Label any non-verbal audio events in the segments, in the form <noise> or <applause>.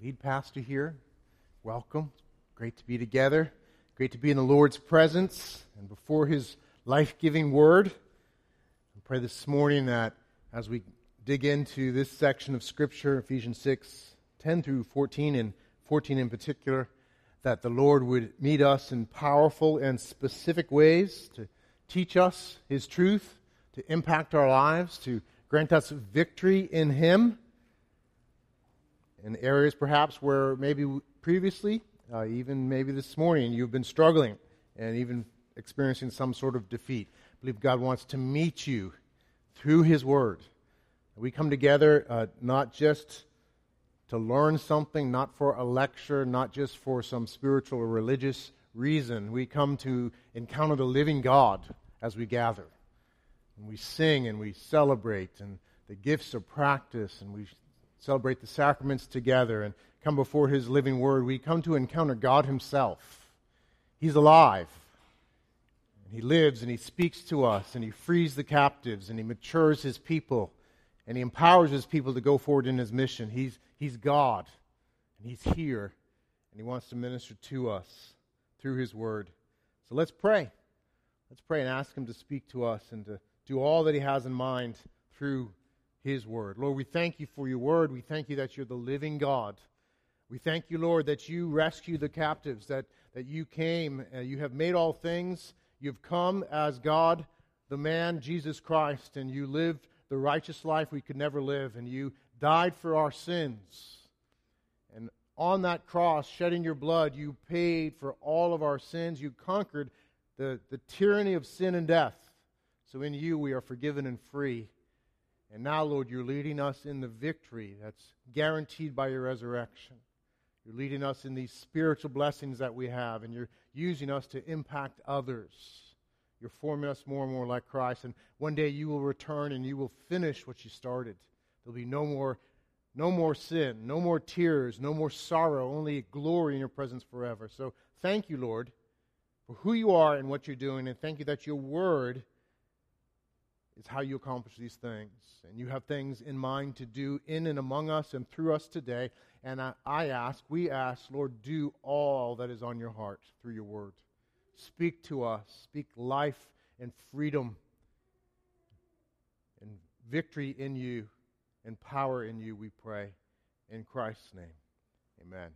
lead pastor here. Welcome. Great to be together. Great to be in the Lord's presence and before His life giving word. I pray this morning that as we dig into this section of Scripture, Ephesians 6 10 through 14, and 14 in particular, that the Lord would meet us in powerful and specific ways to teach us His truth, to impact our lives, to grant us victory in Him in areas perhaps where maybe previously, uh, even maybe this morning, you've been struggling and even experiencing some sort of defeat. I believe God wants to meet you through His Word. We come together uh, not just to learn something, not for a lecture, not just for some spiritual or religious reason. We come to encounter the living God as we gather. And we sing and we celebrate, and the gifts of practice, and we celebrate the sacraments together and come before His living Word, we come to encounter God Himself. He's alive. And He lives and He speaks to us and He frees the captives and He matures His people and He empowers His people to go forward in His mission. He's, he's God and He's here and He wants to minister to us through His Word. So let's pray. Let's pray and ask Him to speak to us and to do all that He has in mind through his Word. Lord, we thank you for your Word. We thank you that you're the living God. We thank you, Lord, that you rescue the captives, that, that you came, uh, you have made all things. You've come as God, the man, Jesus Christ, and you lived the righteous life we could never live, and you died for our sins. And on that cross, shedding your blood, you paid for all of our sins. You conquered the, the tyranny of sin and death. So in you we are forgiven and free. And now, Lord, you're leading us in the victory that's guaranteed by your resurrection. You're leading us in these spiritual blessings that we have, and you're using us to impact others. You're forming us more and more like Christ. And one day you will return and you will finish what you started. There'll be no more, no more sin, no more tears, no more sorrow, only glory in your presence forever. So thank you, Lord, for who you are and what you're doing. And thank you that your word is how you accomplish these things. And you have things in mind to do in and among us and through us today. And I, I ask, we ask, Lord, do all that is on your heart through your word. Speak to us. Speak life and freedom and victory in you and power in you, we pray. In Christ's name, amen.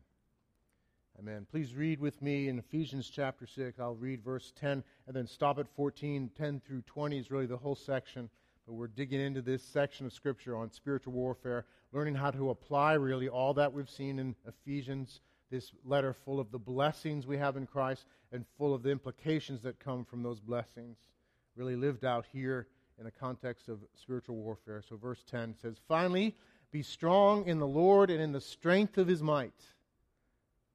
Amen. Please read with me in Ephesians chapter 6. I'll read verse 10 and then stop at 14. 10 through 20 is really the whole section. But we're digging into this section of Scripture on spiritual warfare, learning how to apply really all that we've seen in Ephesians, this letter full of the blessings we have in Christ and full of the implications that come from those blessings, really lived out here in the context of spiritual warfare. So, verse 10 says, Finally, be strong in the Lord and in the strength of his might.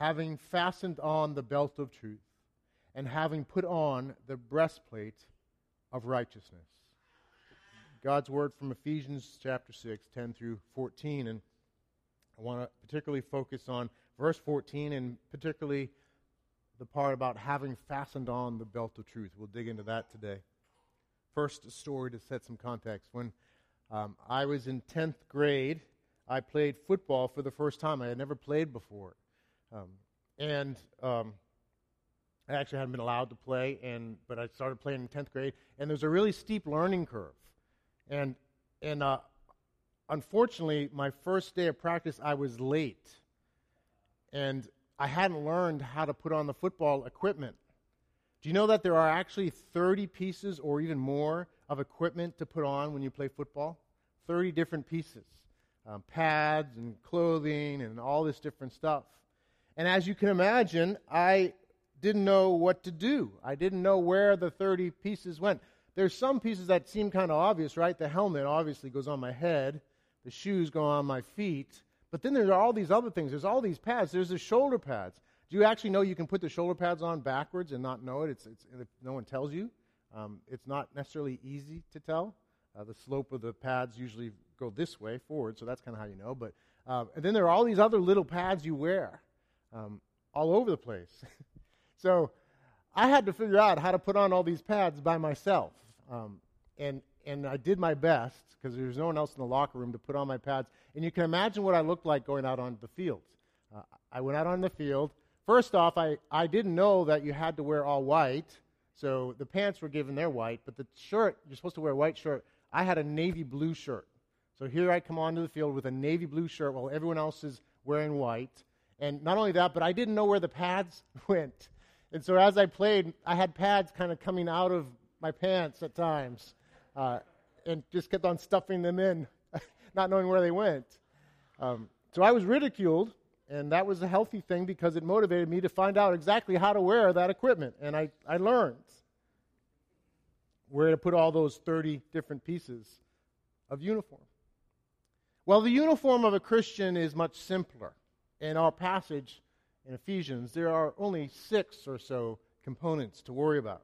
having fastened on the belt of truth, and having put on the breastplate of righteousness. God's word from Ephesians chapter 6, 10 through 14. And I want to particularly focus on verse 14 and particularly the part about having fastened on the belt of truth. We'll dig into that today. First, a story to set some context. When um, I was in 10th grade, I played football for the first time. I had never played before. Um, and um, I actually hadn't been allowed to play, and but I started playing in tenth grade, and there's a really steep learning curve, and and uh, unfortunately, my first day of practice, I was late, and I hadn't learned how to put on the football equipment. Do you know that there are actually 30 pieces or even more of equipment to put on when you play football? 30 different pieces um, pads and clothing and all this different stuff. And as you can imagine, I didn't know what to do. I didn't know where the 30 pieces went. There's some pieces that seem kind of obvious, right? The helmet obviously goes on my head, the shoes go on my feet, But then there are all these other things. There's all these pads. There's the shoulder pads. Do you actually know you can put the shoulder pads on backwards and not know it? It's, it's, no one tells you. Um, it's not necessarily easy to tell. Uh, the slope of the pads usually go this way forward, so that's kind of how you know. But uh, and then there are all these other little pads you wear um, all over the place. <laughs> so I had to figure out how to put on all these pads by myself, um, and and I did my best because there was no one else in the locker room to put on my pads. And you can imagine what I looked like going out on the field. Uh, I went out on the field. First off, I, I didn't know that you had to wear all white. So the pants were given their white, but the shirt, you're supposed to wear a white shirt. I had a navy blue shirt. So here I come onto the field with a navy blue shirt while everyone else is wearing white. And not only that, but I didn't know where the pads <laughs> went. And so as I played, I had pads kind of coming out of my pants at times uh, and just kept on stuffing them in, <laughs> not knowing where they went. Um, so I was ridiculed, and that was a healthy thing because it motivated me to find out exactly how to wear that equipment. And I, I learned where to put all those 30 different pieces of uniform. Well, the uniform of a Christian is much simpler. In our passage in Ephesians, there are only six or so components to worry about.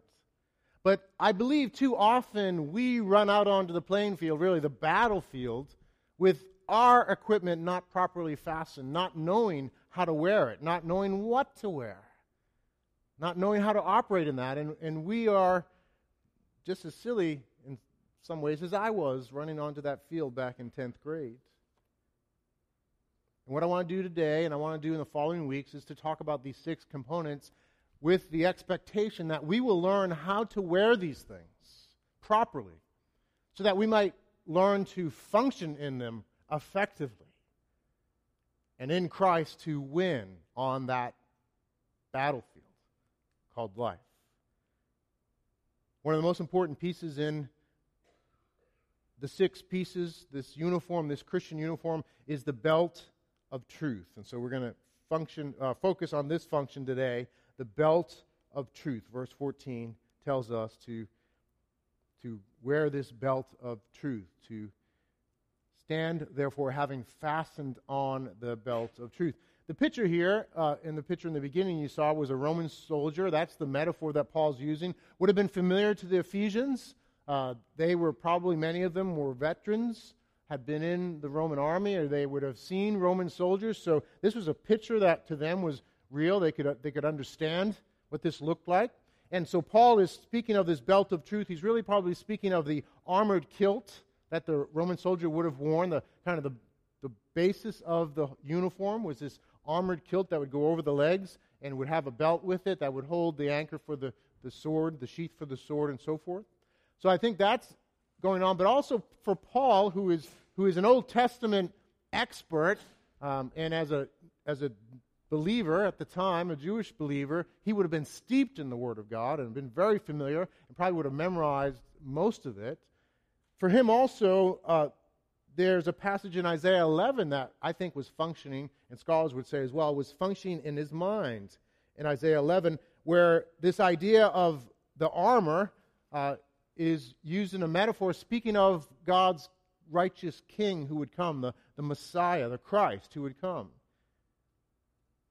But I believe too often we run out onto the playing field, really the battlefield, with our equipment not properly fastened, not knowing how to wear it, not knowing what to wear, not knowing how to operate in that. And, and we are just as silly in some ways as I was running onto that field back in 10th grade. And what I want to do today, and I want to do in the following weeks, is to talk about these six components with the expectation that we will learn how to wear these things properly so that we might learn to function in them effectively and in Christ to win on that battlefield called life. One of the most important pieces in the six pieces, this uniform, this Christian uniform, is the belt of truth. And so we're going to function, uh, focus on this function today the belt of truth. Verse 14 tells us to, to wear this belt of truth, to stand, therefore, having fastened on the belt of truth. The picture here, uh, in the picture in the beginning you saw, was a Roman soldier. That's the metaphor that Paul's using. Would have been familiar to the Ephesians. Uh, they were probably, many of them were veterans, had been in the Roman army, or they would have seen Roman soldiers. So this was a picture that to them was real. They could, they could understand what this looked like. And so Paul is speaking of this belt of truth. He's really probably speaking of the armored kilt that the Roman soldier would have worn, the kind of the, the basis of the uniform was this armored kilt that would go over the legs and would have a belt with it that would hold the anchor for the, the sword, the sheath for the sword, and so forth. So I think that's going on. But also for Paul, who is, who is an Old Testament expert, um, and as a, as a believer at the time, a Jewish believer, he would have been steeped in the Word of God and been very familiar and probably would have memorized most of it. For him also, uh, there's a passage in Isaiah 11 that I think was functioning, and scholars would say as well, was functioning in his mind in Isaiah 11, where this idea of the armor uh, is used in a metaphor speaking of God's righteous king who would come, the, the Messiah, the Christ who would come.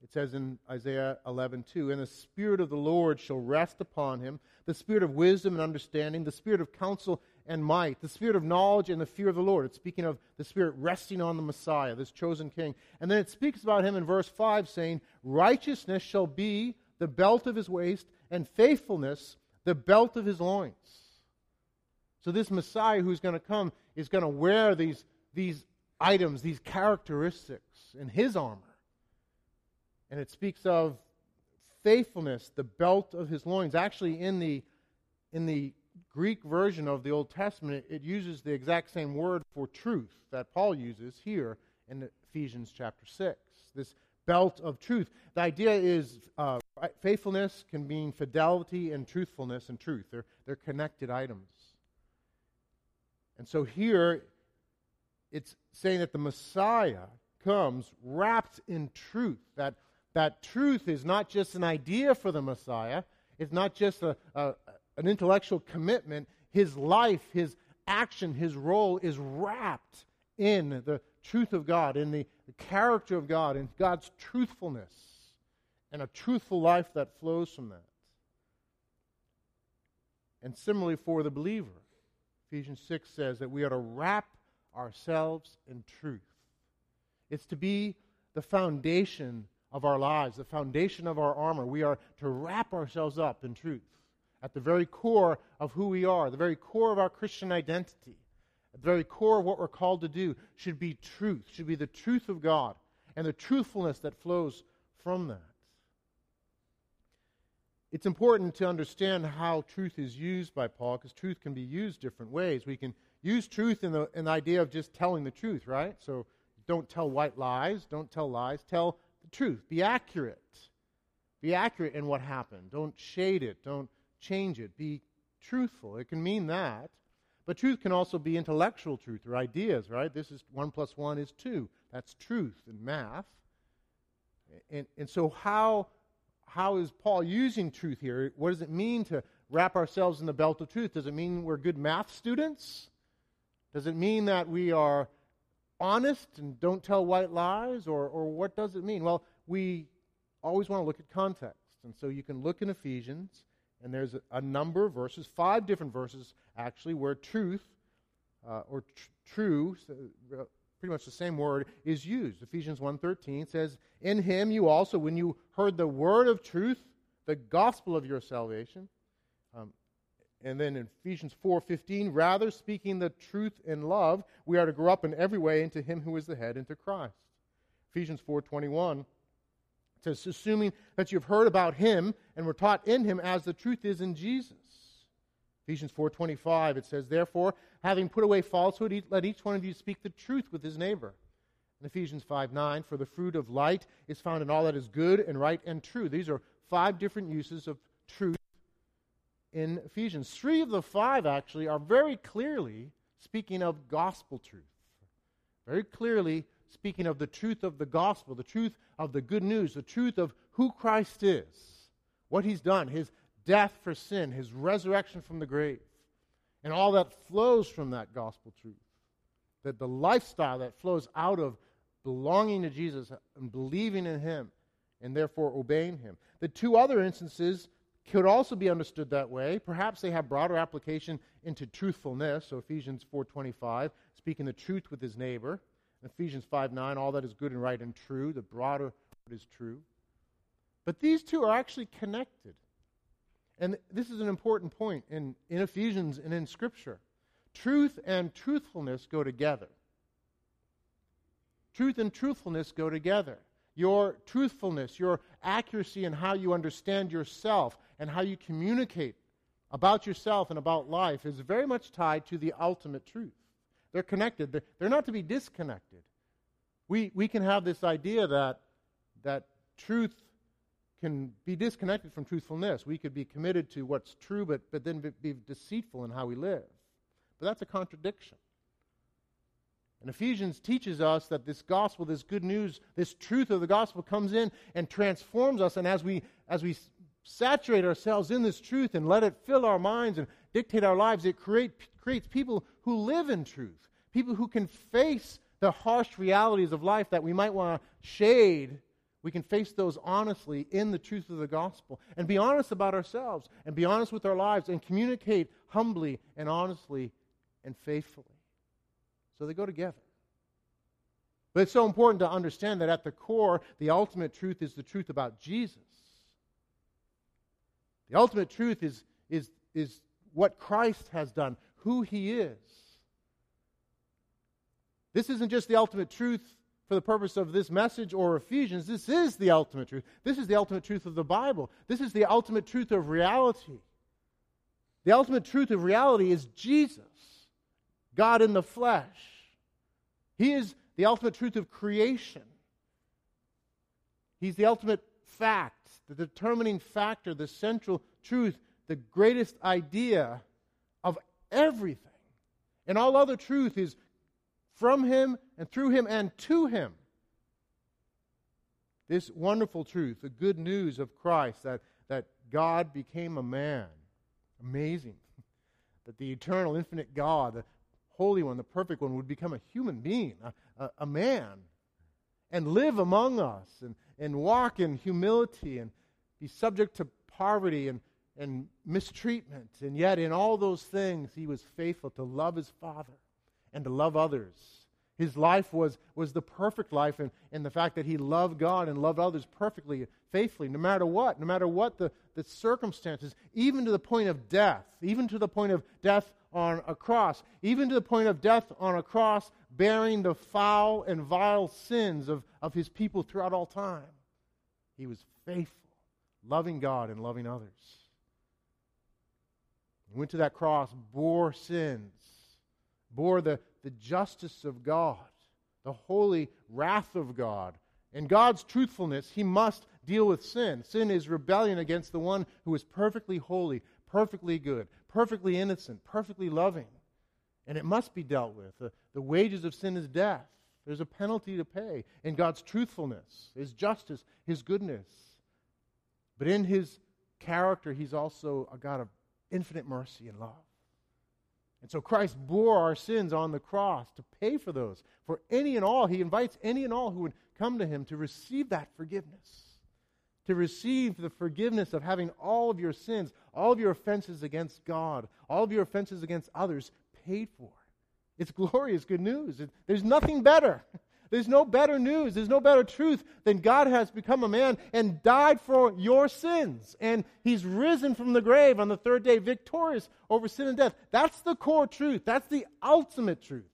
It says in Isaiah 11:2, "And the spirit of the Lord shall rest upon him, the spirit of wisdom and understanding, the spirit of counsel and might, the spirit of knowledge and the fear of the Lord. It's speaking of the spirit resting on the Messiah, this chosen king. And then it speaks about him in verse 5 saying, Righteousness shall be the belt of his waist, and faithfulness the belt of his loins. So this Messiah who's going to come is going to wear these, these items, these characteristics in his armor. And it speaks of faithfulness, the belt of his loins. Actually, in the in the Greek version of the Old Testament, it uses the exact same word for truth that Paul uses here in Ephesians chapter 6. This belt of truth. The idea is uh, faithfulness can mean fidelity and truthfulness and truth. They're, they're connected items. And so here, it's saying that the Messiah comes wrapped in truth. That, that truth is not just an idea for the Messiah, it's not just a, a, an intellectual commitment, his life, his action, his role is wrapped in the truth of God, in the, the character of God, in God's truthfulness, and a truthful life that flows from that. And similarly for the believer, Ephesians 6 says that we are to wrap ourselves in truth. It's to be the foundation of our lives, the foundation of our armor. We are to wrap ourselves up in truth at the very core of who we are, the very core of our Christian identity, at the very core of what we're called to do should be truth, should be the truth of God and the truthfulness that flows from that. It's important to understand how truth is used by Paul because truth can be used different ways. We can use truth in the, in the idea of just telling the truth, right? So don't tell white lies, don't tell lies, tell the truth. Be accurate. Be accurate in what happened. Don't shade it, don't change it. Be truthful. It can mean that. But truth can also be intellectual truth or ideas, right? This is one plus one is two. That's truth in math. And, and so, how how is Paul using truth here? What does it mean to wrap ourselves in the belt of truth? Does it mean we're good math students? Does it mean that we are honest and don't tell white lies? Or, or what does it mean? Well, we always want to look at context. And so you can look in Ephesians, and there's a, a number of verses, five different verses actually, where truth uh, or tr- true, uh, pretty much the same word is used. Ephesians 1:13 says, "In him you also when you heard the word of truth, the gospel of your salvation." Um, and then in Ephesians 4:15, rather speaking the truth in love, we are to grow up in every way into him who is the head, into Christ. Ephesians 4:21 says, assuming that you've heard about him and were taught in him as the truth is in Jesus. Ephesians 4:25 it says therefore having put away falsehood let each one of you speak the truth with his neighbor. In Ephesians 5:9 for the fruit of light is found in all that is good and right and true. These are five different uses of truth in Ephesians. 3 of the 5 actually are very clearly speaking of gospel truth. Very clearly speaking of the truth of the gospel, the truth of the good news, the truth of who Christ is, what he's done, his death for sin, his resurrection from the grave, and all that flows from that gospel truth. That the lifestyle that flows out of belonging to Jesus and believing in him and therefore obeying him. The two other instances could also be understood that way. Perhaps they have broader application into truthfulness. So Ephesians 4:25, speaking the truth with his neighbor. Ephesians 5:9, all that is good and right and true, the broader what is true. But these two are actually connected. And this is an important point in, in Ephesians and in Scripture. Truth and truthfulness go together. Truth and truthfulness go together. Your truthfulness, your accuracy in how you understand yourself and how you communicate about yourself and about life is very much tied to the ultimate truth. They're connected, they're, not to be disconnected. We, we can have this idea that, that truth can be disconnected from truthfulness. We could be committed to what's true, but, but then be, deceitful in how we live. But that's a contradiction. And Ephesians teaches us that this gospel, this good news, this truth of the gospel comes in and transforms us. And as we, as we saturate ourselves in this truth and let it fill our minds and dictate our lives, it create, creates people who live in truth, people who can face the harsh realities of life that we might want to shade we can face those honestly in the truth of the gospel and be honest about ourselves and be honest with our lives and communicate humbly and honestly and faithfully. So they go together. But it's so important to understand that at the core, the ultimate truth is the truth about Jesus. The ultimate truth is, is, is what Christ has done, who he is. This isn't just the ultimate truth for the purpose of this message or Ephesians, this is the ultimate truth. This is the ultimate truth of the Bible. This is the ultimate truth of reality. The ultimate truth of reality is Jesus, God in the flesh. He is the ultimate truth of creation. He's the ultimate fact, the determining factor, the central truth, the greatest idea of everything. And all other truth is from him and through him and to him. This wonderful truth, the good news of Christ, that, that God became a man. Amazing. <laughs> That the eternal, infinite God, the Holy One, the perfect one, would become a human being, a, a, a man, and live among us and, and walk in humility and be subject to poverty and, and mistreatment. And yet, in all those things, he was faithful to love his Father and to love others. His life was, was the perfect life in, in the fact that he loved God and loved others perfectly, faithfully, no matter what, no matter what the, the circumstances, even to the point of death, even to the point of death on a cross, even to the point of death on a cross, bearing the foul and vile sins of, of his people throughout all time. He was faithful, loving God and loving others. He went to that cross, bore sins, bore the, the justice of God, the holy wrath of God. In God's truthfulness, he must deal with sin. Sin is rebellion against the one who is perfectly holy, perfectly good, perfectly innocent, perfectly loving. And it must be dealt with. The, the wages of sin is death. There's a penalty to pay in God's truthfulness, His justice, His goodness. But in His character, He's also a God of infinite mercy and love. And so Christ bore our sins on the cross to pay for those. For any and all, He invites any and all who would come to Him to receive that forgiveness to receive the forgiveness of having all of your sins, all of your offenses against God, all of your offenses against others paid for. It's glorious good news. There's nothing better. There's no better news. There's no better truth than God has become a man and died for your sins. And he's risen from the grave on the third day, victorious over sin and death. That's the core truth. That's the ultimate truth.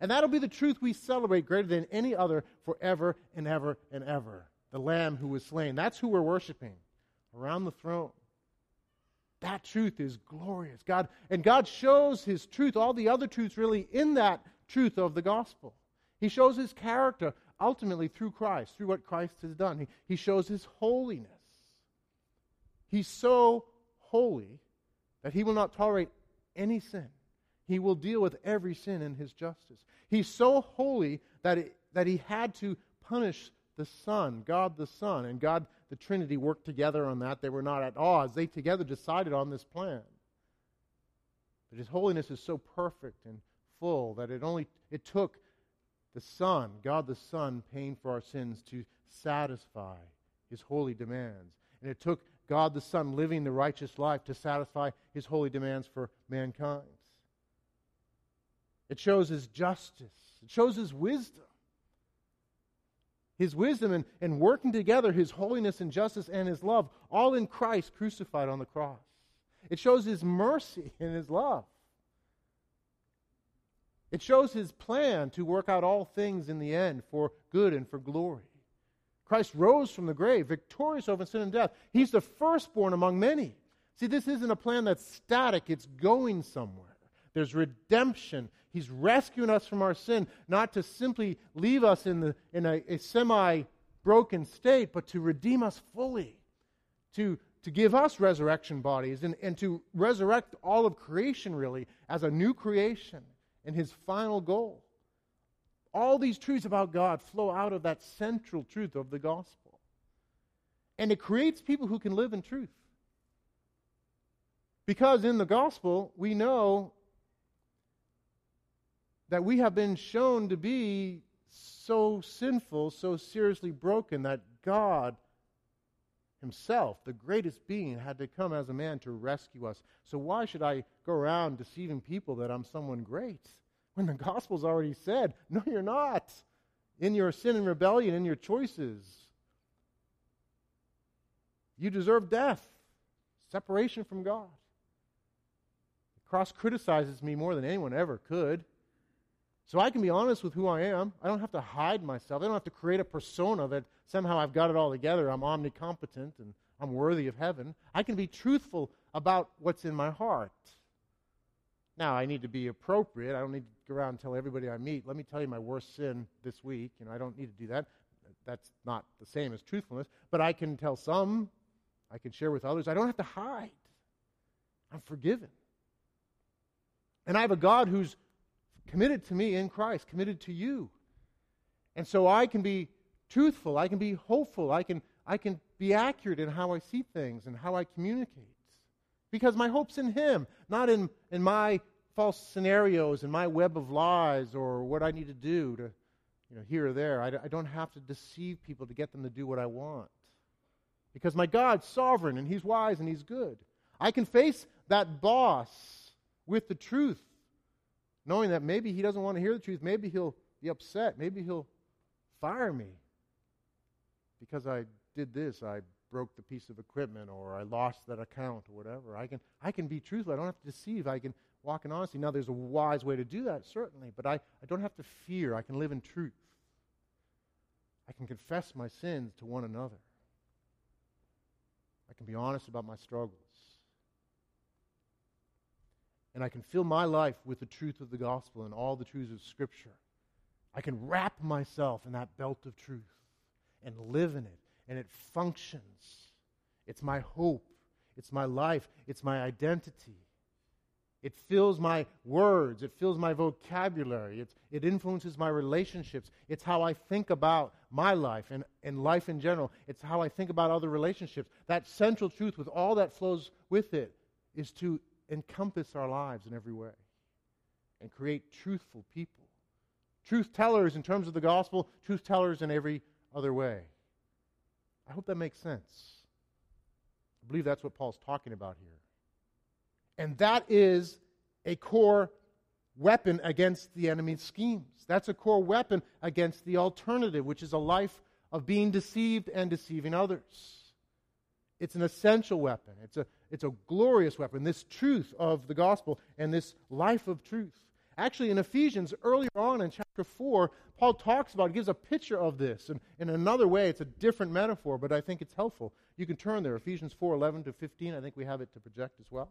And that'll be the truth we celebrate greater than any other forever and ever and ever the Lamb who was slain. That's who we're worshiping around the throne. That truth is glorious. God and God shows his truth, all the other truths really in that truth of the gospel. He shows his character ultimately through Christ, through what Christ has done. He, he shows his holiness. He's so holy that he will not tolerate any sin. He will deal with every sin in his justice. He's so holy that, it, that he had to punish the Son, God the Son, and God the Trinity worked together on that. They were not at odds. They together decided on this plan. But His holiness is so perfect and full that it only it took the Son, God the Son, paying for our sins to satisfy His holy demands, and it took God the Son living the righteous life to satisfy His holy demands for mankind. It shows His justice. It shows His wisdom his wisdom and, and working together his holiness and justice and his love, all in Christ crucified on the cross. It shows his mercy and his love. It shows his plan to work out all things in the end for good and for glory. Christ rose from the grave, victorious over sin and death. He's the firstborn among many. See, this isn't a plan that's static, it's going somewhere. There's redemption. He's rescuing us from our sin, not to simply leave us in, the, in a, a semi broken state, but to redeem us fully, to, to give us resurrection bodies, and, and to resurrect all of creation, really, as a new creation in his final goal. All these truths about God flow out of that central truth of the gospel. And it creates people who can live in truth. Because in the gospel, we know that we have been shown to be so sinful, so seriously broken that God Himself, the greatest being, had to come as a man to rescue us. So why should I go around deceiving people that I'm someone great? When the gospel's already said, no, you're not. In your sin and rebellion, in your choices, you deserve death, separation from God. The cross criticizes me more than anyone ever could. So I can be honest with who I am. I don't have to hide myself. I don't have to create a persona that somehow I've got it all together. I'm omnicompetent and I'm worthy of heaven. I can be truthful about what's in my heart. Now, I need to be appropriate. I don't need to go around and tell everybody I meet, let me tell you my worst sin this week. You know, I don't need to do that. That's not the same as truthfulness. But I can tell some, I can share with others. I don't have to hide. I'm forgiven. And I have a God who's committed to me in Christ, committed to you. And so I can be truthful, I can be hopeful, I can, I can be accurate in how I see things and how I communicate. Because my hope's in Him, not in, in my false scenarios and my web of lies or what I need to do to, you know, here or there. I, I don't have to deceive people to get them to do what I want. Because my God's sovereign and He's wise and He's good. I can face that boss with the truth, knowing that maybe he doesn't want to hear the truth. Maybe he'll be upset. Maybe he'll fire me because I did this. I broke the piece of equipment or I lost that account or whatever. I can, I can be truthful. I don't have to deceive. I can walk in honesty. Now, there's a wise way to do that, certainly, but I, I don't have to fear. I can live in truth. I can confess my sins to one another. I can be honest about my struggles and I can fill my life with the truth of the gospel and all the truths of Scripture. I can wrap myself in that belt of truth and live in it, and it functions. It's my hope, it's my life, it's my identity. It fills my words, it fills my vocabulary, it's, it influences my relationships. It's how I think about my life and, and life in general. It's how I think about other relationships. That central truth, with all that flows with it, is to encompass our lives in every way and create truthful people. Truth tellers in terms of the gospel, truth tellers in every other way. I hope that makes sense. I believe that's what Paul's talking about here. And that is a core weapon against the enemy's schemes. That's a core weapon against the alternative, which is a life of being deceived and deceiving others. It's an essential weapon. It's a, it's a glorious weapon. This truth of the gospel and this life of truth. Actually, in Ephesians, earlier on in chapter 4, Paul talks about, gives a picture of this. And in another way, it's a different metaphor, but I think it's helpful. You can turn there, Ephesians 4 11 to 15. I think we have it to project as well.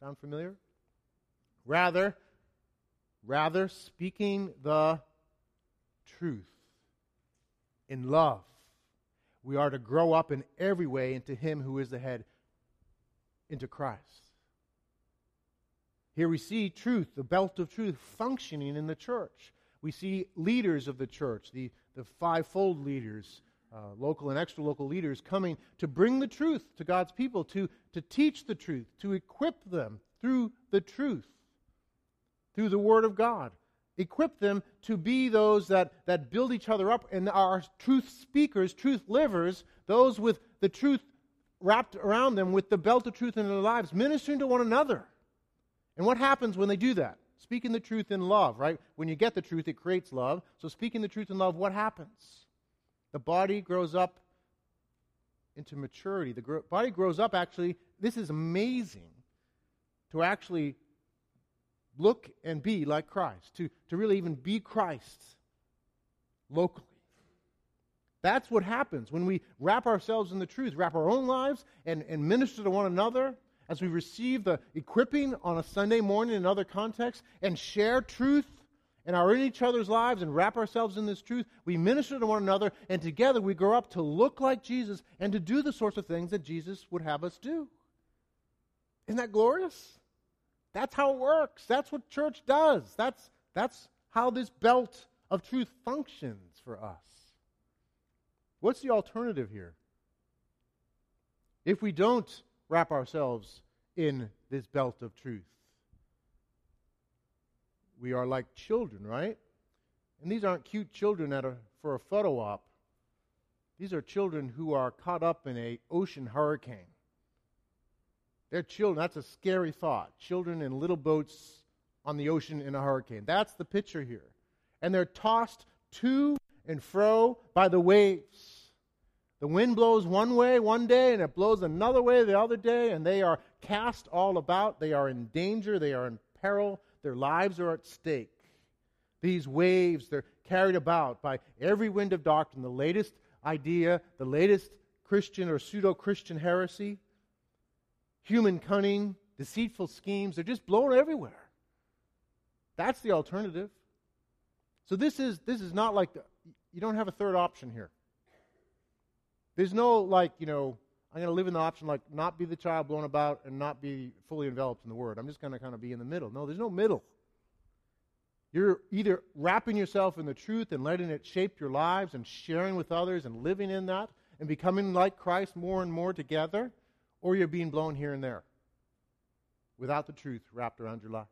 Sound familiar? Rather, rather speaking the truth, in love. We are to grow up in every way into Him who is the head, into Christ. Here we see truth, the belt of truth, functioning in the church. We see leaders of the church, the, the fivefold leaders, uh, local and extra local leaders, coming to bring the truth to God's people, to, to teach the truth, to equip them through the truth, through the Word of God equip them to be those that, that build each other up and are truth speakers, truth livers, those with the truth wrapped around them with the belt of truth in their lives, ministering to one another. And what happens when they do that? Speaking the truth in love, right? When you get the truth, it creates love. So, speaking the truth in love, what happens? The body grows up into maturity. The body grows up, actually, this is amazing to actually look and be like Christ, to, to really even be Christ locally. That's what happens when we wrap ourselves in the truth, wrap our own lives, and, and minister to one another as we receive the equipping on a Sunday morning in other contexts and share truth and are in each other's lives and wrap ourselves in this truth. We minister to one another, and together we grow up to look like Jesus and to do the sorts of things that Jesus would have us do. Isn't that glorious? That's how it works. That's what church does. That's, that's how this belt of truth functions for us. What's the alternative here? If we don't wrap ourselves in this belt of truth, we are like children, right? And these aren't cute children a, for a photo op. These are children who are caught up in a ocean hurricane. They're children. That's a scary thought. Children in little boats on the ocean in a hurricane. That's the picture here. And they're tossed to and fro by the waves. The wind blows one way one day and it blows another way the other day, and they are cast all about. They are in danger. They are in peril. Their lives are at stake. These waves, they're carried about by every wind of doctrine, the latest idea, the latest Christian or pseudo Christian heresy human cunning, deceitful schemes, they're just blown everywhere. That's the alternative. So this is this is not like the, you don't have a third option here. There's no like, you know, I'm going to live in the option like not be the child blown about and not be fully enveloped in the word. I'm just going to kind of be in the middle. No, there's no middle. You're either wrapping yourself in the truth and letting it shape your lives and sharing with others and living in that and becoming like Christ more and more together, or you're being blown here and there without the truth wrapped around your lives.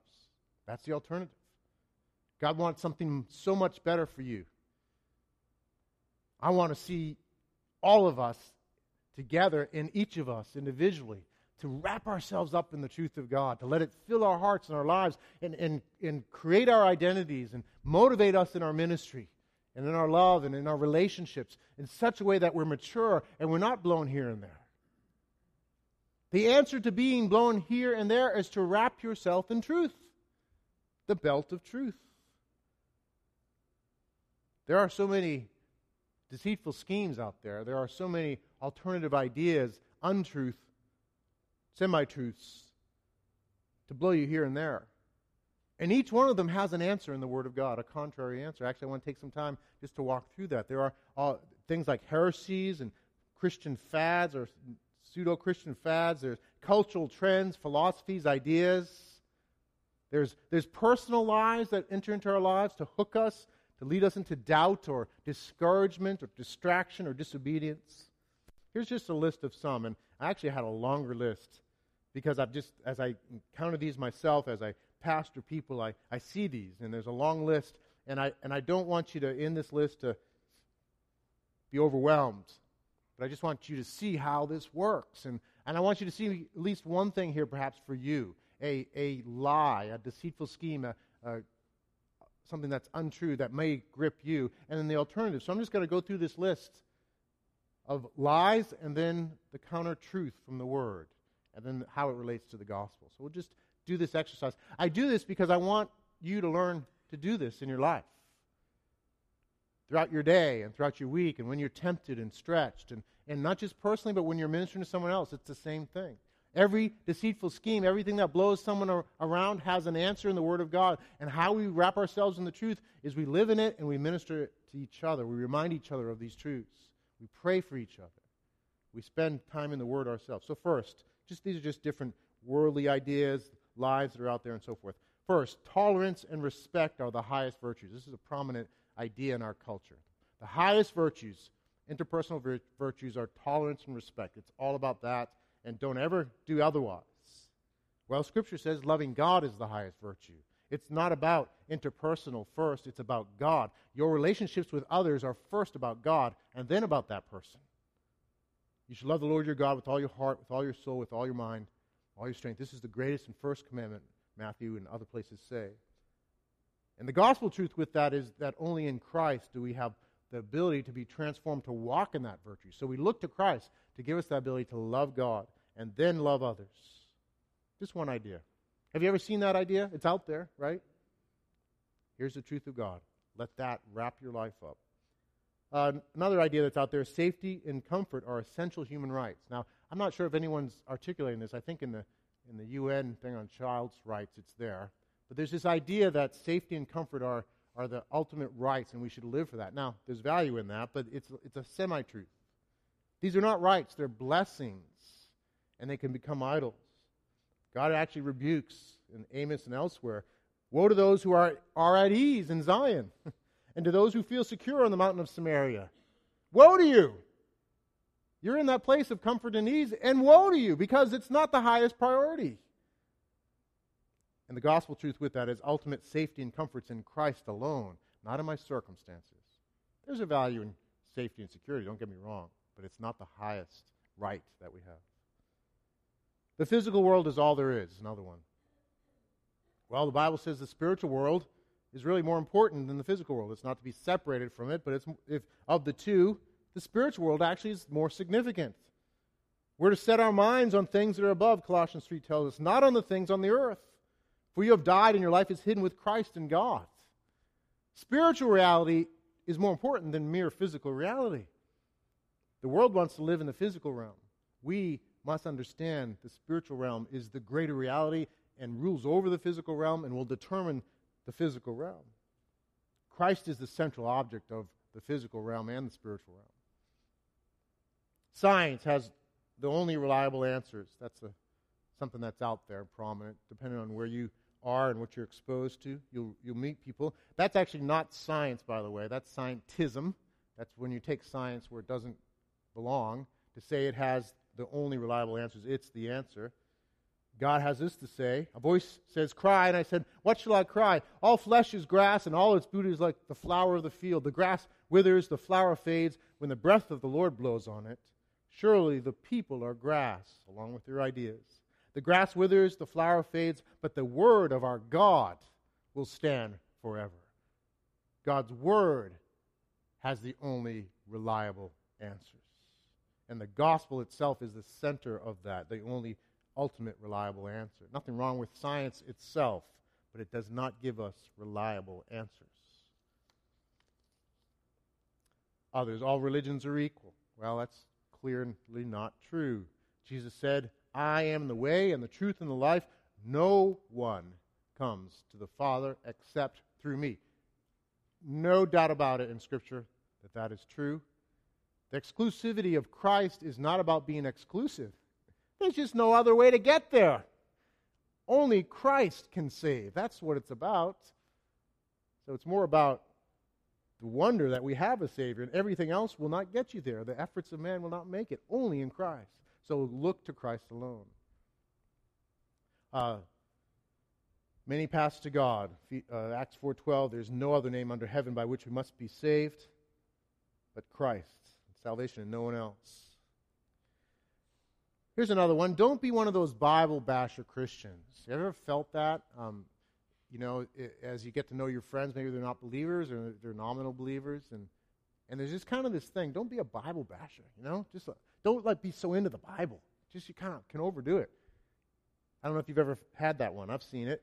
That's the alternative. God wants something so much better for you. I want to see all of us together in each of us individually to wrap ourselves up in the truth of God, to let it fill our hearts and our lives and, and, and create our identities and motivate us in our ministry and in our love and in our relationships in such a way that we're mature and we're not blown here and there. The answer to being blown here and there is to wrap yourself in truth, the belt of truth. There are so many deceitful schemes out there, there are so many alternative ideas, untruth semi truths to blow you here and there. And each one of them has an answer in the Word of God, a contrary answer. Actually, I want to take some time just to walk through that. There are all, things like heresies and Christian fads or pseudo Christian fads. There's cultural trends, philosophies, ideas. There's, there's personal lies that enter into our lives to hook us, to lead us into doubt or discouragement or distraction or disobedience. Here's just a list of some, and I actually had a longer list because I've just, as I encounter these myself, as I pastor people, I, I see these, and there's a long list, and I, and I don't want you to, in this list, to be overwhelmed. But I just want you to see how this works. And, and I want you to see at least one thing here, perhaps for you a, a lie, a deceitful scheme, a, a, something that's untrue that may grip you, and then the alternative. So I'm just going to go through this list of lies and then the counter truth from the Word and then how it relates to the gospel. So we'll just do this exercise. I do this because I want you to learn to do this in your life. Throughout your day and throughout your week, and when you're tempted and stretched, and, and not just personally, but when you're ministering to someone else, it's the same thing. Every deceitful scheme, everything that blows someone around has an answer in the Word of God. And how we wrap ourselves in the truth is we live in it and we minister it to each other. We remind each other of these truths. We pray for each other. We spend time in the Word ourselves. So, first, just these are just different worldly ideas, lives that are out there, and so forth. First, tolerance and respect are the highest virtues. This is a prominent idea in our culture. The highest virtues, interpersonal vir- virtues, are tolerance and respect. It's all about that, and don't ever do otherwise. Well, Scripture says loving God is the highest virtue. It's not about interpersonal first, it's about God. Your relationships with others are first about God and then about that person. You should love the Lord your God with all your heart, with all your soul, with all your mind, all your strength. This is the greatest and first commandment, Matthew and other places say. And the gospel truth with that is that only in Christ do we have the ability to be transformed to walk in that virtue. So we look to Christ to give us that ability to love God and then love others. Just one idea. Have you ever seen that idea? It's out there, right? Here's the truth of God. Let that wrap your life up. Uh, another idea that's out there safety and comfort are essential human rights. Now, I'm not sure if anyone's articulating this. I think in the, in the UN thing on child's rights, it's there. But there's this idea that safety and comfort are, are the ultimate rights, and we should live for that. Now, there's value in that, but it's, it's a semi truth. These are not rights, they're blessings, and they can become idols. God actually rebukes in Amos and elsewhere Woe to those who are, are at ease in Zion, <laughs> and to those who feel secure on the mountain of Samaria. Woe to you! You're in that place of comfort and ease, and woe to you, because it's not the highest priority. And the gospel truth with that is ultimate safety and comforts in Christ alone, not in my circumstances. There's a value in safety and security, don't get me wrong, but it's not the highest right that we have. The physical world is all there is, another one. Well, the Bible says the spiritual world is really more important than the physical world. It's not to be separated from it, but it's if of the two, the spiritual world actually is more significant. We're to set our minds on things that are above, Colossians 3 tells us, not on the things on the earth. For you have died and your life is hidden with Christ in God. Spiritual reality is more important than mere physical reality. The world wants to live in the physical realm. We must understand the spiritual realm is the greater reality and rules over the physical realm and will determine the physical realm. Christ is the central object of the physical realm and the spiritual realm. Science has the only reliable answers. That's a, something that's out there, prominent, depending on where you are and what you're exposed to. You'll, you'll meet people. That's actually not science, by the way. That's scientism. That's when you take science where it doesn't belong to say it has the only reliable answers. It's the answer. God has this to say. A voice says, Cry. And I said, What shall I cry? All flesh is grass, and all its beauty is like the flower of the field. The grass withers, the flower fades when the breath of the Lord blows on it. Surely the people are grass, along with their ideas. The grass withers, the flower fades, but the word of our God will stand forever. God's word has the only reliable answers. And the gospel itself is the center of that, the only ultimate reliable answer. Nothing wrong with science itself, but it does not give us reliable answers. Others, all religions are equal. Well, that's clearly not true. Jesus said, I am the way and the truth and the life. No one comes to the Father except through me. No doubt about it in Scripture that that is true. The exclusivity of Christ is not about being exclusive. There's just no other way to get there. Only Christ can save. That's what it's about. So it's more about the wonder that we have a Savior, and everything else will not get you there. The efforts of man will not make it. Only in Christ. So look to Christ alone. Uh, many pass to God. Uh, Acts 4.12, there's no other name under heaven by which we must be saved but Christ. Salvation and no one else. Here's another one. Don't be one of those Bible basher Christians. You ever felt that? Um, you know, it, as you get to know your friends, maybe they're not believers or they're nominal believers, and and there's just kind of this thing. Don't be a Bible basher. You know, just uh, don't like be so into the Bible. Just you kind of can overdo it. I don't know if you've ever had that one. I've seen it.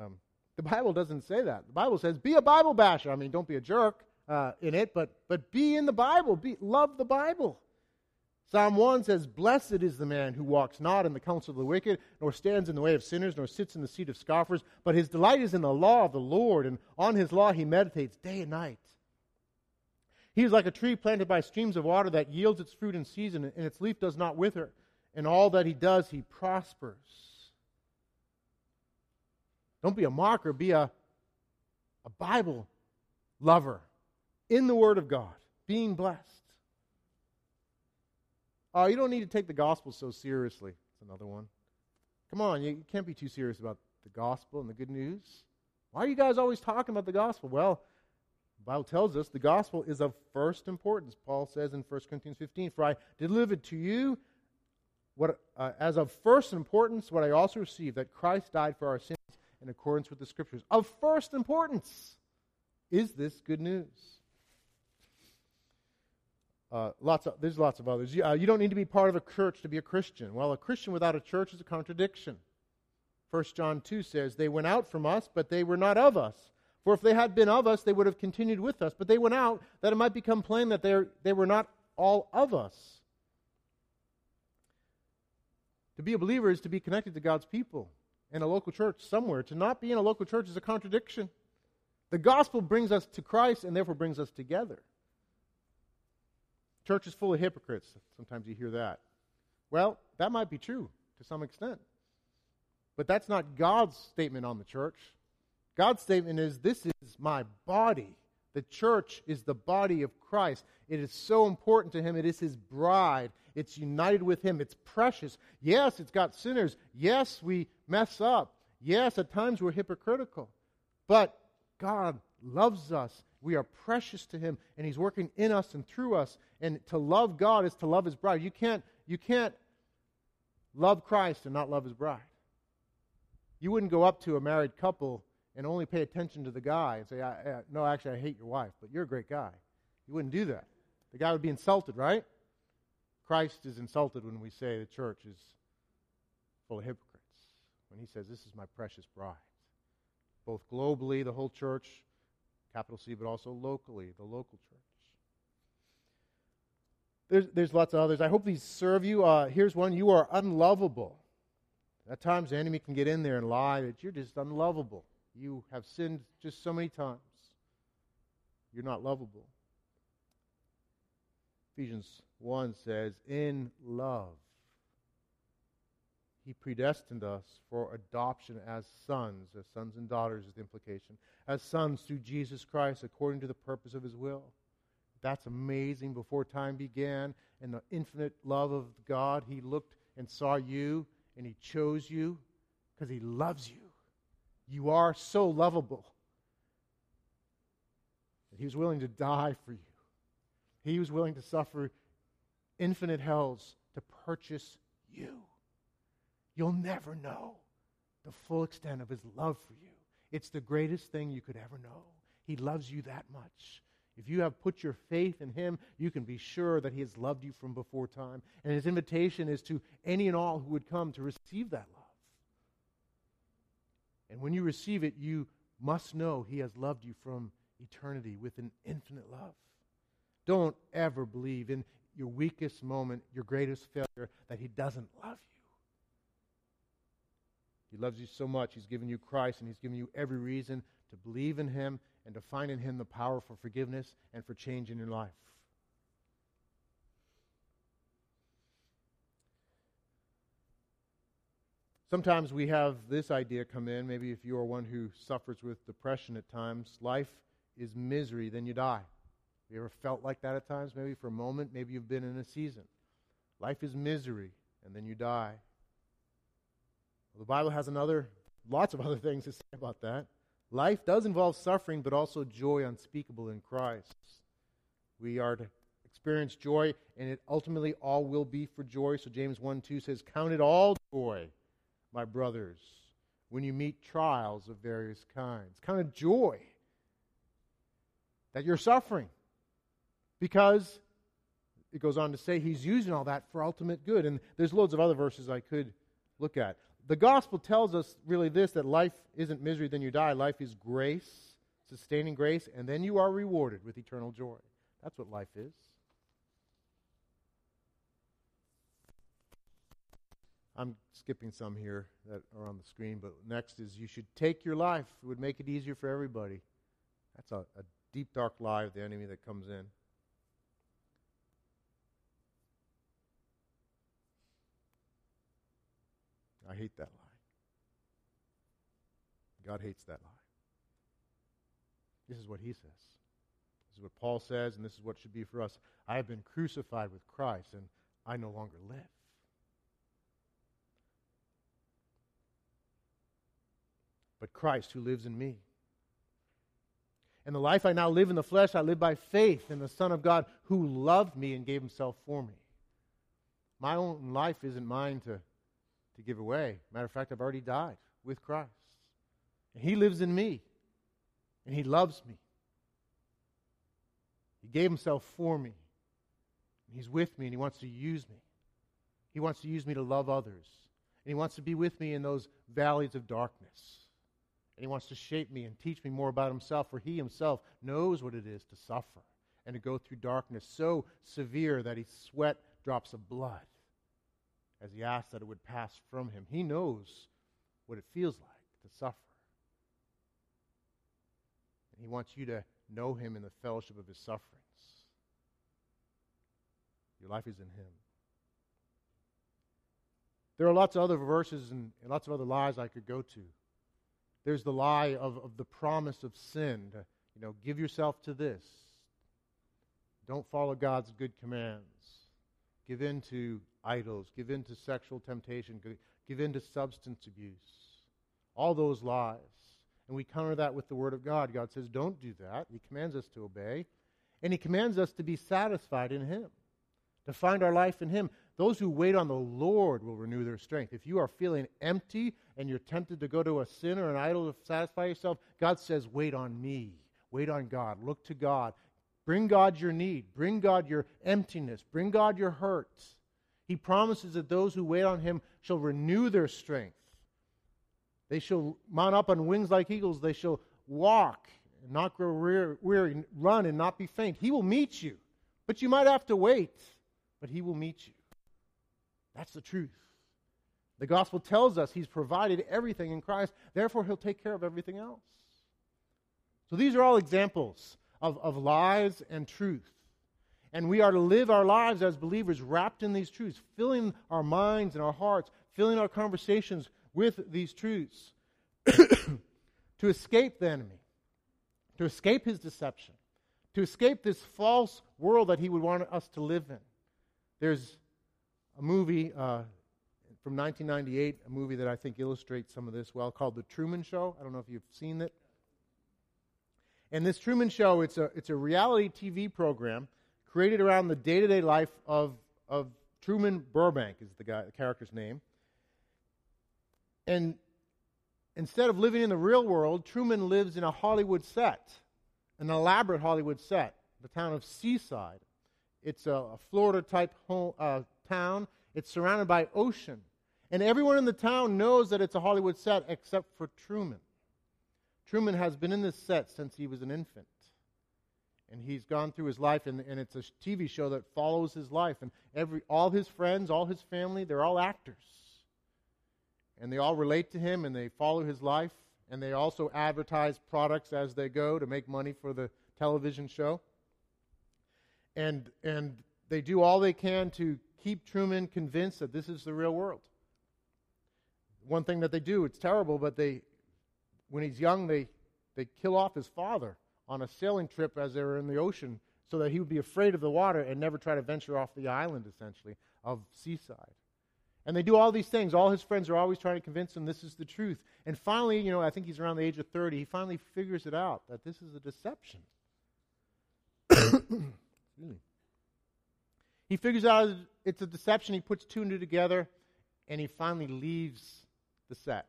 Um, the Bible doesn't say that. The Bible says be a Bible basher. I mean, don't be a jerk uh, in it, but but be in the Bible. Be love the Bible. Psalm 1 says, Blessed is the man who walks not in the counsel of the wicked, nor stands in the way of sinners, nor sits in the seat of scoffers, but his delight is in the law of the Lord, and on his law he meditates day and night. He is like a tree planted by streams of water that yields its fruit in season, and its leaf does not wither. In all that he does, he prospers. Don't be a mocker, be a, a Bible lover in the Word of God, being blessed. Oh, you don't need to take the gospel so seriously. That's another one. Come on, you can't be too serious about the gospel and the good news. Why are you guys always talking about the gospel? Well, the Bible tells us the gospel is of first importance. Paul says in 1 Corinthians 15, For I delivered to you what, uh, as of first importance what I also received, that Christ died for our sins in accordance with the Scriptures. Of first importance is this good news. Uh, lots of, there's lots of others. You, uh, you don't need to be part of a church to be a Christian. Well, a Christian without a church is a contradiction. 1 John 2 says, They went out from us, but they were not of us. For if they had been of us, they would have continued with us. But they went out that it might become plain that they were not all of us. To be a believer is to be connected to God's people in a local church somewhere. To not be in a local church is a contradiction. The gospel brings us to Christ and therefore brings us together. Church is full of hypocrites. Sometimes you hear that. Well, that might be true to some extent. But that's not God's statement on the church. God's statement is this is my body. The church is the body of Christ. It is so important to him. It is his bride. It's united with him. It's precious. Yes, it's got sinners. Yes, we mess up. Yes, at times we're hypocritical. But God loves us we are precious to him and he's working in us and through us. And to love God is to love his bride. You can't, you can't love Christ and not love his bride. You wouldn't go up to a married couple and only pay attention to the guy and say, I, I, No, actually, I hate your wife, but you're a great guy. You wouldn't do that. The guy would be insulted, right? Christ is insulted when we say the church is full of hypocrites. When he says, This is my precious bride. Both globally, the whole church, capital C, but also locally, the local church. There's, there's lots of others. I hope these serve you. Uh, here's one you are unlovable. At times, the enemy can get in there and lie that you're just unlovable. You have sinned just so many times. You're not lovable. Ephesians 1 says, In love, he predestined us for adoption as sons, as sons and daughters is the implication, as sons through Jesus Christ according to the purpose of his will. That's amazing. Before time began, in the infinite love of God, he looked and saw you, and he chose you because he loves you. You are so lovable he was willing to die for you. He was willing to suffer infinite hells to purchase you. You'll never know the full extent of his love for you. It's the greatest thing you could ever know. He loves you that much. If you have put your faith in him, you can be sure that he has loved you from before time. And his invitation is to any and all who would come to receive that love. And when you receive it, you must know he has loved you from eternity with an infinite love. Don't ever believe in your weakest moment, your greatest failure, that he doesn't love you. He loves you so much. He's given you Christ, and He's given you every reason to believe in Him and to find in Him the power for forgiveness and for change in your life. Sometimes we have this idea come in. Maybe if you are one who suffers with depression at times, life is misery, then you die. Have you ever felt like that at times? Maybe for a moment, maybe you've been in a season. Life is misery, and then you die. Well, the Bible has another, lots of <laughs> other things to say about that. Life does involve suffering, but also joy unspeakable in Christ. We are to experience joy, and it ultimately all will be for joy. So James 1 2 says, Count it all joy, my brothers, when you meet trials of various kinds. Count it joy that you're suffering. Because it goes on to say he's using all that for ultimate good. And there's loads of other verses I could look at the gospel tells us really this that life isn't misery, then you die. Life is grace, sustaining grace, and then you are rewarded with eternal joy. That's what life is. I'm skipping some here that are on the screen, but next is you should take your life. It would make it easier for everybody. That's a, a deep, dark lie of the enemy that comes in. Hate that lie. God hates that lie. This is what he says. This is what Paul says, and this is what should be for us. I have been crucified with Christ, and I no longer live. But Christ who lives in me. And the life I now live in the flesh, I live by faith in the Son of God who loved me and gave himself for me. My own life isn't mine to to give away. Matter of fact, I've already died with Christ. And He lives in me. And He loves me. He gave Himself for me. He's with me and He wants to use me. He wants to use me to love others. And He wants to be with me in those valleys of darkness. And He wants to shape me and teach me more about Himself, for He Himself knows what it is to suffer and to go through darkness so severe that He sweat drops of blood as he asked that it would pass from him. He knows what it feels like to suffer. And he wants you to know him in the fellowship of his sufferings. Your life is in him. There are lots of other verses and, and lots of other lies I could go to. There's the lie of, of the promise of sin. To, you know, give yourself to this. Don't follow God's good commands. Give in to idols, give in to sexual temptation, give in to substance abuse. All those lies. And we counter that with the Word of God. God says, don't do that. He commands us to obey. And He commands us to be satisfied in Him, to find our life in Him. Those who wait on the Lord will renew their strength. If you are feeling empty and you're tempted to go to a sin or an idol to satisfy yourself, God says, wait on me. Wait on God. Look to God. Bring God your need. Bring God your emptiness. Bring God your hurts. He promises that those who wait on him shall renew their strength. They shall mount up on wings like eagles. They shall walk and not grow weary, run and not be faint. He will meet you, but you might have to wait. but he will meet you. That's the truth. The gospel tells us he's provided everything in Christ, therefore, he'll take care of everything else. So these are all examples of, of lies and truth. And we are to live our lives as believers wrapped in these truths, filling our minds and our hearts, filling our conversations with these truths <coughs> to escape the enemy, to escape his deception, to escape this false world that he would want us to live in. There's a movie uh, from 1998, a movie that I think illustrates some of this well, called The Truman Show. I don't know if you've seen it. And this Truman Show, it's a, it's a reality TV program created around the day to day life of, of Truman Burbank, is the, guy, the character's name. And instead of living in the real world, Truman lives in a Hollywood set, an elaborate Hollywood set, the town of Seaside. It's a, a Florida type home, uh, town. It's surrounded by ocean. And everyone in the town knows that it's a Hollywood set except for Truman. Truman has been in this set since he was an infant. And he's gone through his life, and, and it's a TV show that follows his life. And every, all his friends, all his family, they're all actors. And they all relate to him, and they follow his life. And they also advertise products as they go to make money for the television show. And, and they do all they can to keep Truman convinced that this is the real world. One thing that they do, it's terrible, but they when he's young, they, they kill off his father on a sailing trip as they were in the ocean so that he would be afraid of the water and never try to venture off the island, essentially, of Seaside. And they do all these things. All his friends are always trying to convince him this is the truth. And finally, you know, I think he's around the age of 30, he finally figures it out that this is a deception. <coughs> he figures out it's a deception. He puts two and two together, and he finally leaves the set.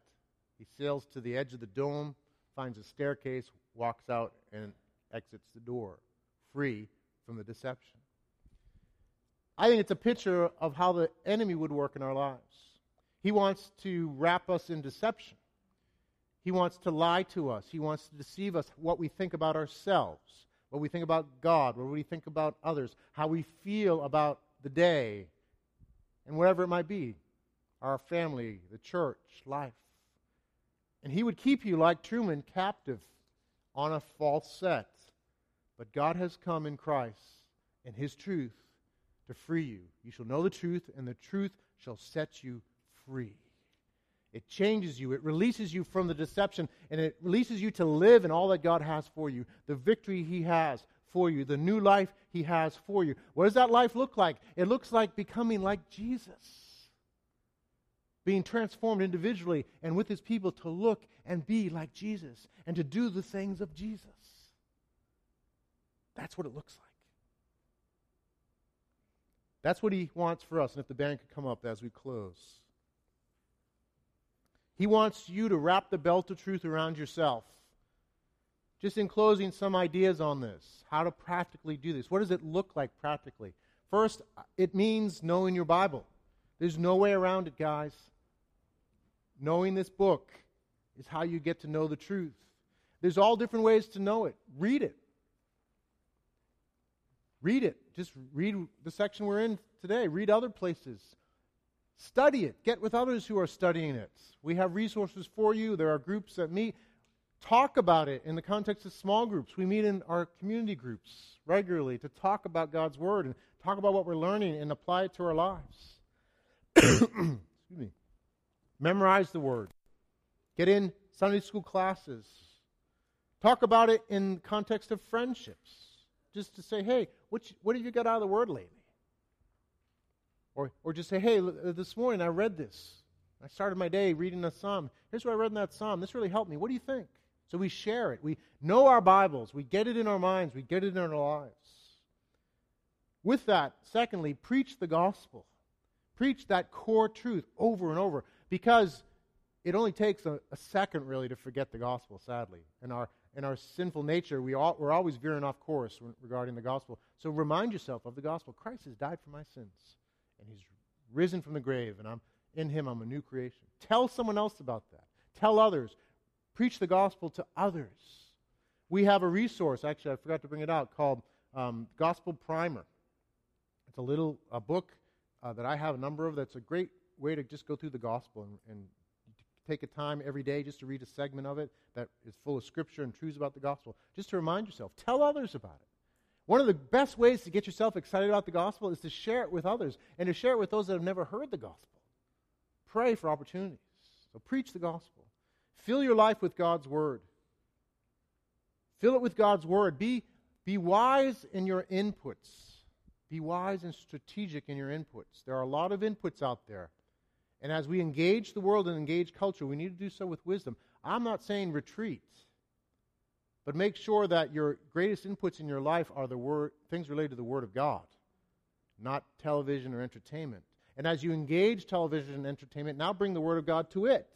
He sails to the edge of the dome, finds a staircase, walks out, and exits the door, free from the deception. I think it's a picture of how the enemy would work in our lives. He wants to wrap us in deception. He wants to lie to us. He wants to deceive us what we think about ourselves, what we think about God, what we think about others, how we feel about the day, and whatever it might be our family, the church, life. And he would keep you, like Truman, captive on a false set. But God has come in Christ and his truth to free you. You shall know the truth, and the truth shall set you free. It changes you. It releases you from the deception, and it releases you to live in all that God has for you, the victory He has for you, the new life He has for you. What does that life look like? It looks like becoming like Jesus being transformed individually and with his people to look and be like Jesus and to do the things of Jesus. That's what it looks like. That's what he wants for us. And if the band could come up as we close. He wants you to wrap the belt of truth around yourself. Just in closing, some ideas on this. How to practically do this. What does it look like practically? First, it means knowing your Bible. There's no way around it, guys. Knowing this book is how you get to know the truth. There's all different ways to know it. Read it. Read it. Just read the section we're in today. Read other places. Study it. Get with others who are studying it. We have resources for you. There are groups that meet. Talk about it in the context of small groups. We meet in our community groups regularly to talk about God's Word and talk about what we're learning and apply it to our lives. <coughs> Excuse me. Memorize the word. Get in Sunday school classes. Talk about it in context of friendships. Just to say, hey, what, what have you got out of the word lately? Or, or just say, hey, uh, this morning I read this. I started my day reading a psalm. Here's what I read in that psalm. This really helped me. What do you think? So we share it. We know our Bibles. We get it in our minds. We get it in our lives. With that, secondly, preach the gospel. Preach that core truth over and over because it only takes a, a, second really to forget the gospel sadly. In our in our sinful nature we all, we're always veering off course regarding the gospel. So remind yourself of the gospel. Christ has died for my sins and he's risen from the grave and i'm in him i'm a new creation. Tell someone else about that. Tell others. Preach the gospel to others. We have a resource actually i forgot to bring it out called um, gospel primer. It's a little a book uh, that I have a number of that's a great way to just go through the gospel and, and take a time every day just to read a segment of it that is full of scripture and truths about the gospel, just to remind yourself. Tell others about it. One of the best ways to get yourself excited about the gospel is to share it with others and to share it with those that have never heard the gospel. Pray for opportunities. So preach the gospel. Fill your life with God's word. Fill it with God's word. Be, be wise in your inputs. Be wise and strategic in your inputs. There are a lot of inputs out there. And as we engage the world and engage culture, we need to do so with wisdom. I'm not saying retreat, but make sure that your greatest inputs in your life are the word, things related to the Word of God, not television or entertainment. And as you engage television and entertainment, now bring the Word of God to it.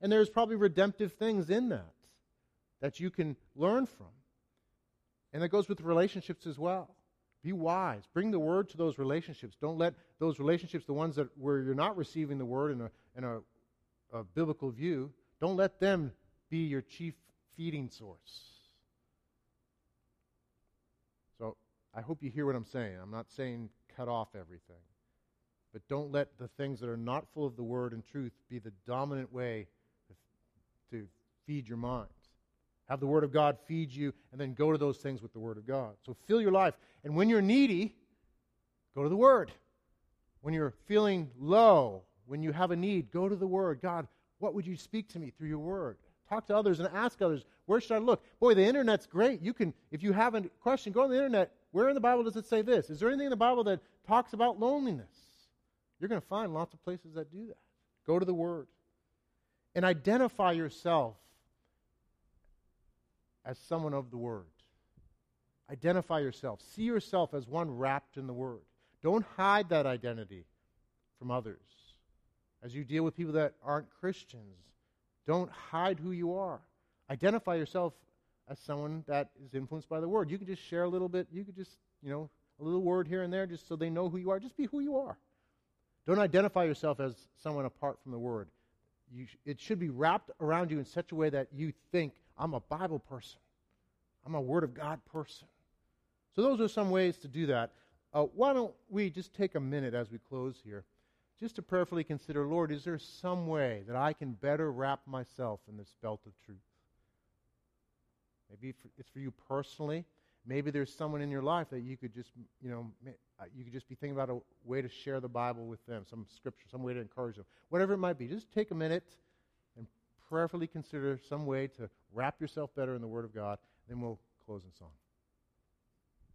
And there's probably redemptive things in that that you can learn from. And that goes with relationships as well. Be wise. Bring the word to those relationships. Don't let those relationships, the ones that where you're not receiving the word in a, in a, a biblical view, don't let them be your chief feeding source. So I hope you hear what I'm saying. I'm not saying cut off everything. But don't let the things that are not full of the word and truth be the dominant way to feed your mind. Have the Word of God feed you, and then go to those things with the Word of God. So fill your life. And when you're needy, go to the Word. When you're feeling low, when you have a need, go to the Word. God, what would you speak to me through your Word? Talk to others and ask others, where should I look? Boy, the internet's great. You can, if you have a question, go on the internet. Where in the Bible does it say this? Is there anything in the Bible that talks about loneliness? You're going to find lots of places that do that. Go to the Word and identify yourself as someone of the Word. Identify yourself. See yourself as one wrapped in the Word. Don't hide that identity from others. As you deal with people that aren't Christians, don't hide who you are. Identify yourself as someone that is influenced by the Word. You can just share a little bit. You could just, you know, a little word here and there just so they know who you are. Just be who you are. Don't identify yourself as someone apart from the Word. Sh- it should be wrapped around you in such a way that you think, I'm a Bible person. I'm a Word of God person. So, those are some ways to do that. Uh, why don't we just take a minute as we close here, just to prayerfully consider Lord, is there some way that I can better wrap myself in this belt of truth? Maybe it's for you personally. Maybe there's someone in your life that you could just, you know, uh, you could just be thinking about a way to share the Bible with them, some scripture, some way to encourage them. Whatever it might be, just take a minute and prayerfully consider some way to wrap yourself better in the Word of God. Then we'll close in song.